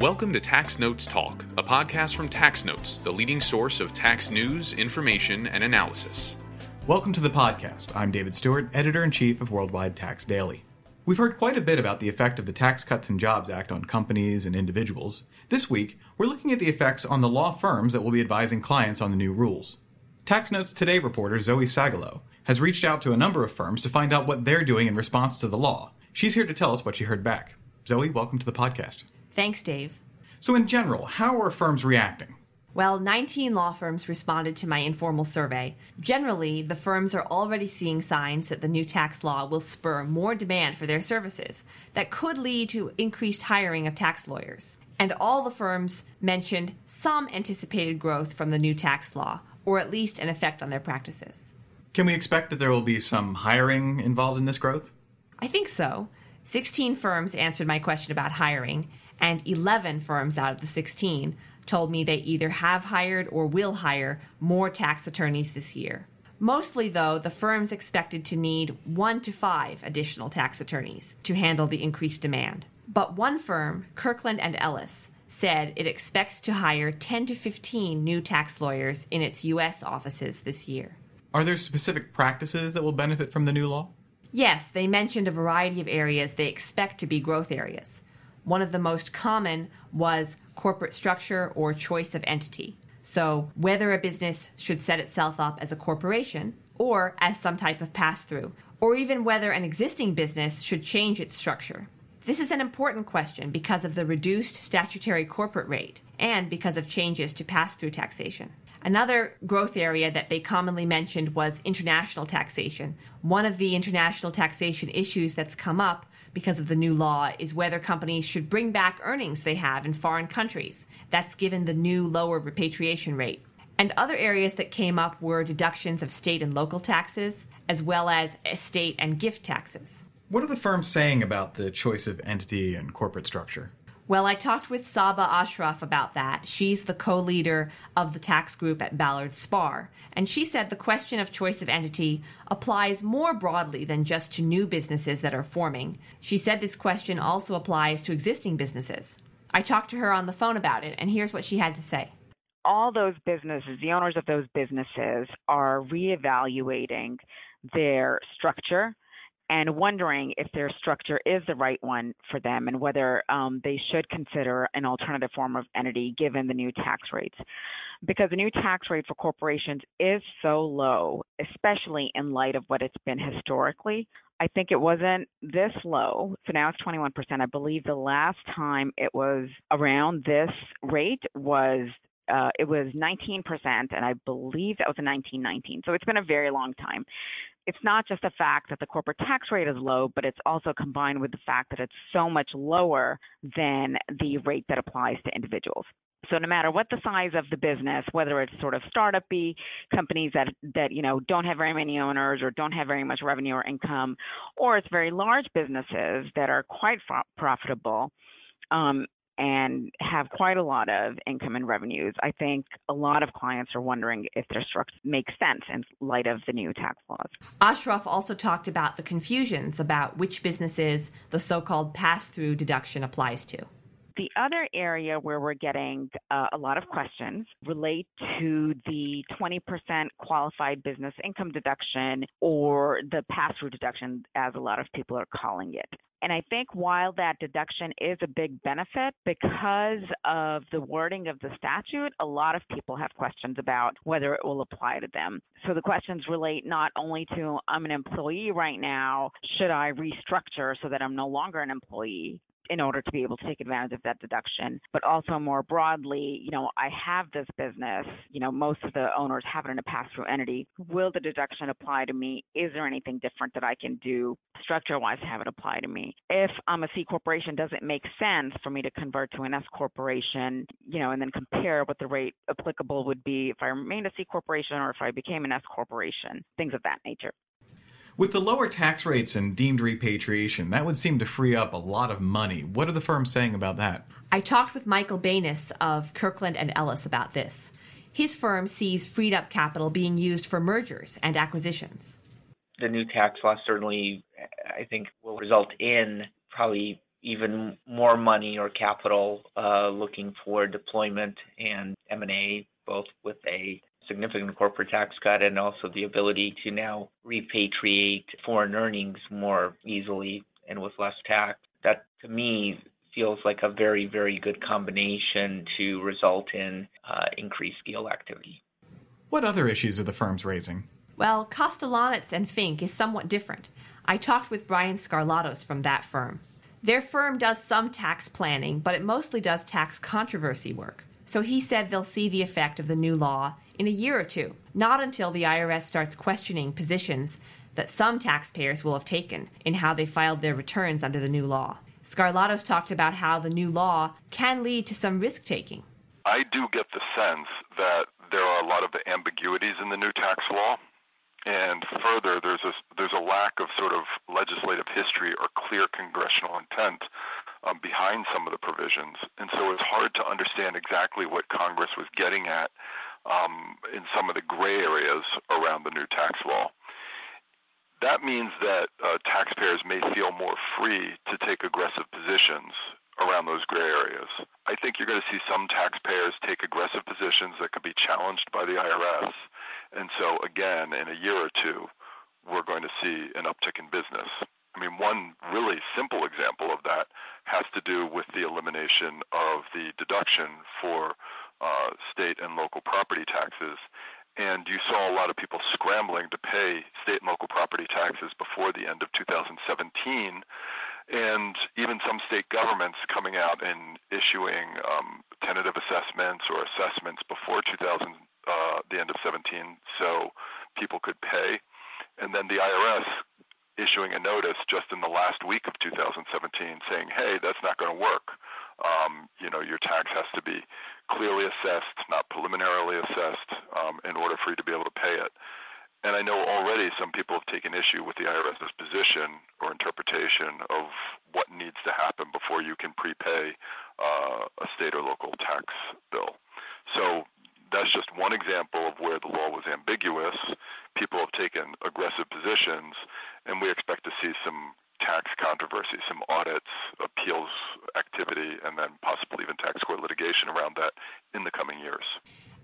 Welcome to Tax Notes Talk, a podcast from Tax Notes, the leading source of tax news, information, and analysis. Welcome to the podcast. I'm David Stewart, editor in chief of Worldwide Tax Daily. We've heard quite a bit about the effect of the Tax Cuts and Jobs Act on companies and individuals. This week, we're looking at the effects on the law firms that will be advising clients on the new rules. Tax Notes Today reporter Zoe Sagalow has reached out to a number of firms to find out what they're doing in response to the law. She's here to tell us what she heard back. Zoe, welcome to the podcast. Thanks, Dave. So, in general, how are firms reacting? Well, 19 law firms responded to my informal survey. Generally, the firms are already seeing signs that the new tax law will spur more demand for their services that could lead to increased hiring of tax lawyers. And all the firms mentioned some anticipated growth from the new tax law, or at least an effect on their practices. Can we expect that there will be some hiring involved in this growth? I think so. 16 firms answered my question about hiring, and 11 firms out of the 16 told me they either have hired or will hire more tax attorneys this year. Mostly, though, the firms expected to need one to five additional tax attorneys to handle the increased demand. But one firm, Kirkland and Ellis, said it expects to hire 10 to 15 new tax lawyers in its U.S. offices this year. Are there specific practices that will benefit from the new law? Yes, they mentioned a variety of areas they expect to be growth areas. One of the most common was corporate structure or choice of entity. So, whether a business should set itself up as a corporation or as some type of pass through, or even whether an existing business should change its structure. This is an important question because of the reduced statutory corporate rate and because of changes to pass through taxation. Another growth area that they commonly mentioned was international taxation. One of the international taxation issues that's come up because of the new law is whether companies should bring back earnings they have in foreign countries. That's given the new lower repatriation rate. And other areas that came up were deductions of state and local taxes, as well as estate and gift taxes. What are the firms saying about the choice of entity and corporate structure? Well, I talked with Saba Ashraf about that. She's the co leader of the tax group at Ballard Spahr. And she said the question of choice of entity applies more broadly than just to new businesses that are forming. She said this question also applies to existing businesses. I talked to her on the phone about it, and here's what she had to say. All those businesses, the owners of those businesses, are reevaluating their structure and wondering if their structure is the right one for them and whether um, they should consider an alternative form of entity given the new tax rates. Because the new tax rate for corporations is so low, especially in light of what it's been historically. I think it wasn't this low. So now it's 21%. I believe the last time it was around this rate was uh, it was 19%, and I believe that was in 1919. So it's been a very long time it's not just the fact that the corporate tax rate is low, but it's also combined with the fact that it's so much lower than the rate that applies to individuals. So no matter what the size of the business, whether it's sort of startup-y companies that that you know don't have very many owners or don't have very much revenue or income, or it's very large businesses that are quite profitable, um, and have quite a lot of income and revenues, I think a lot of clients are wondering if their structure makes sense in light of the new tax laws. Ashraf also talked about the confusions about which businesses the so called pass through deduction applies to. The other area where we're getting uh, a lot of questions relate to the 20% qualified business income deduction or the pass through deduction, as a lot of people are calling it. And I think while that deduction is a big benefit, because of the wording of the statute, a lot of people have questions about whether it will apply to them. So the questions relate not only to I'm an employee right now, should I restructure so that I'm no longer an employee? In order to be able to take advantage of that deduction. But also more broadly, you know, I have this business, you know, most of the owners have it in a pass through entity. Will the deduction apply to me? Is there anything different that I can do structure wise to have it apply to me? If I'm a C corporation, does it make sense for me to convert to an S corporation, you know, and then compare what the rate applicable would be if I remained a C corporation or if I became an S corporation, things of that nature. With the lower tax rates and deemed repatriation, that would seem to free up a lot of money. What are the firms saying about that? I talked with Michael Banis of Kirkland and Ellis about this. His firm sees freed up capital being used for mergers and acquisitions. The new tax law certainly, I think, will result in probably even more money or capital uh, looking for deployment and M&A, both with a significant corporate tax cut and also the ability to now repatriate foreign earnings more easily and with less tax. That to me feels like a very, very good combination to result in uh, increased deal activity. What other issues are the firms raising? Well, Kostelanetz and Fink is somewhat different. I talked with Bryan Skarlatos from that firm. Their firm does some tax planning, but it mostly does tax controversy work. So he said they'll see the effect of the new law in a year or two, not until the IRS starts questioning positions that some taxpayers will have taken in how they filed their returns under the new law. Skarlatos talked about how the new law can lead to some risk taking. I do get the sense that there are a lot of ambiguities in the new tax law. And further, there's a, there's a lack of sort of legislative history or clear congressional intent um, behind some of the provisions. And so it's hard to understand exactly what Congress was getting at um, in some of the gray areas around the new tax law. That means that uh, taxpayers may feel more free to take aggressive positions around those gray areas. I think you're going to see some taxpayers take aggressive positions that could be challenged by the IRS. And so, again, in a year or two, we're going to see an uptick in business. I mean, one really simple example of that has to do with the elimination of the deduction for uh, state and local property taxes. And you saw a lot of people scrambling to pay state and local property taxes before the end of 2017 and even some state governments coming out and issuing um, tentative assessments or assessments before 2000, uh, the end of 17, so people could pay, and then the IRS issuing a notice just in the last week of 2017 saying, "Hey, that's not going to work. Um, you know, your tax has to be clearly assessed, not preliminarily assessed, um, in order for you to be able to pay it." And I know already some people have taken issue with the IRS's position or interpretation of what needs to happen before you can prepay uh, a state or local tax bill. So that's just one example of where the law was ambiguous. People have taken aggressive positions, and we expect to see some tax controversy, some audits, appeals activity, and then possibly even tax court litigation around that in the coming years.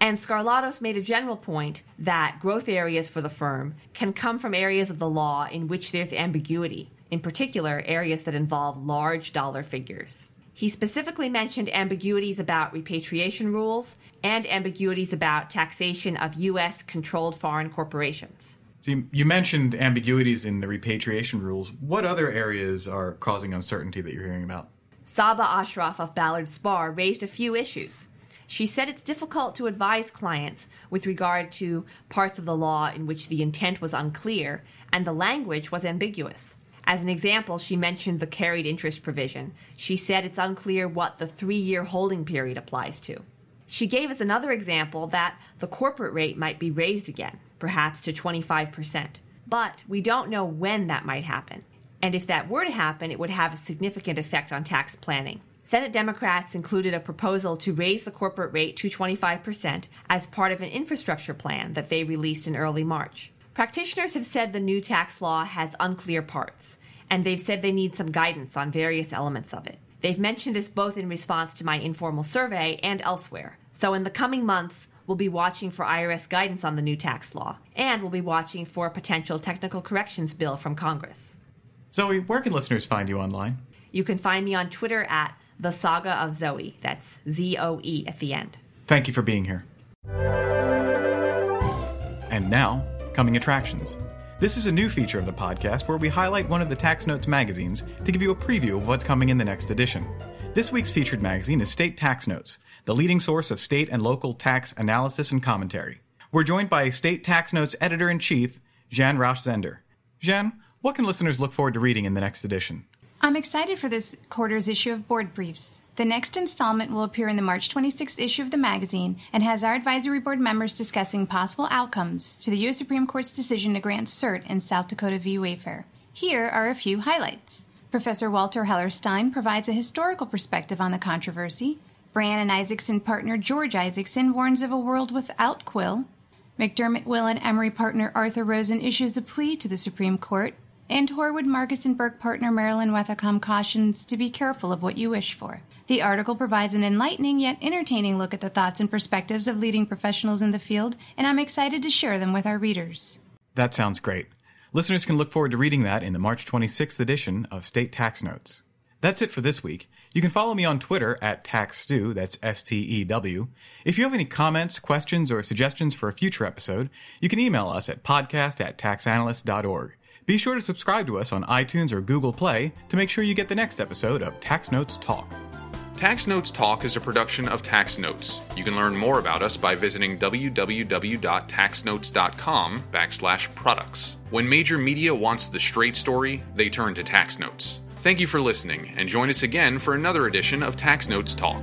And Skarlatos made a general point that growth areas for the firm can come from areas of the law in which there's ambiguity, in particular, areas that involve large dollar figures. He specifically mentioned ambiguities about repatriation rules and ambiguities about taxation of U.S. controlled foreign corporations. So you, you, mentioned ambiguities in the repatriation rules. What other areas are causing uncertainty that you're hearing about? Saba Ashraf of Ballard Spahr raised a few issues. She said it's difficult to advise clients with regard to parts of the law in which the intent was unclear and the language was ambiguous. As an example, she mentioned the carried interest provision. She said it's unclear what the three year holding period applies to. She gave us another example that the corporate rate might be raised again, perhaps to 25%. But we don't know when that might happen. And if that were to happen, it would have a significant effect on tax planning. Senate Democrats included a proposal to raise the corporate rate to 25% as part of an infrastructure plan that they released in early March. Practitioners have said the new tax law has unclear parts, and they've said they need some guidance on various elements of it. They've mentioned this both in response to my informal survey and elsewhere. So, in the coming months, we'll be watching for IRS guidance on the new tax law, and we'll be watching for a potential technical corrections bill from Congress. Zoe, where can listeners find you online? You can find me on Twitter at the Saga of Zoe. That's Z O E at the end. Thank you for being here. And now, coming attractions. This is a new feature of the podcast where we highlight one of the Tax Notes magazines to give you a preview of what's coming in the next edition. This week's featured magazine is State Tax Notes, the leading source of state and local tax analysis and commentary. We're joined by State Tax Notes editor in chief, Jan Rausch Zender. Jan, what can listeners look forward to reading in the next edition? I'm excited for this quarter's issue of Board Briefs. The next installment will appear in the March 26th issue of the magazine and has our advisory board members discussing possible outcomes to the U.S. Supreme Court's decision to grant cert in South Dakota v. Wayfair. Here are a few highlights. Professor Walter Hellerstein provides a historical perspective on the controversy. Brann and Isaacson partner George Isaacson warns of a world without Quill. McDermott Will and Emery partner Arthur Rosen issues a plea to the Supreme Court and Horwood Marcus and Berk partner Marilyn Wethekam cautions to be careful of what you wish for. The article provides an enlightening yet entertaining look at the thoughts and perspectives of leading professionals in the field, and I'm excited to share them with our readers. That sounds great. Listeners can look forward to reading that in the March 26th edition of State Tax Notes. That's it for this week. You can follow me on Twitter at TaxStew, that's S T E W. If you have any comments, questions, or suggestions for a future episode, you can email us at podcast at taxanalyst.org. Be sure to subscribe to us on iTunes or Google Play to make sure you get the next episode of Tax Notes Talk. Tax Notes Talk is a production of Tax Notes. You can learn more about us by visiting www.taxnotes.com backslash products. When major media wants the straight story, they turn to Tax Notes. Thank you for listening, and join us again for another edition of Tax Notes Talk.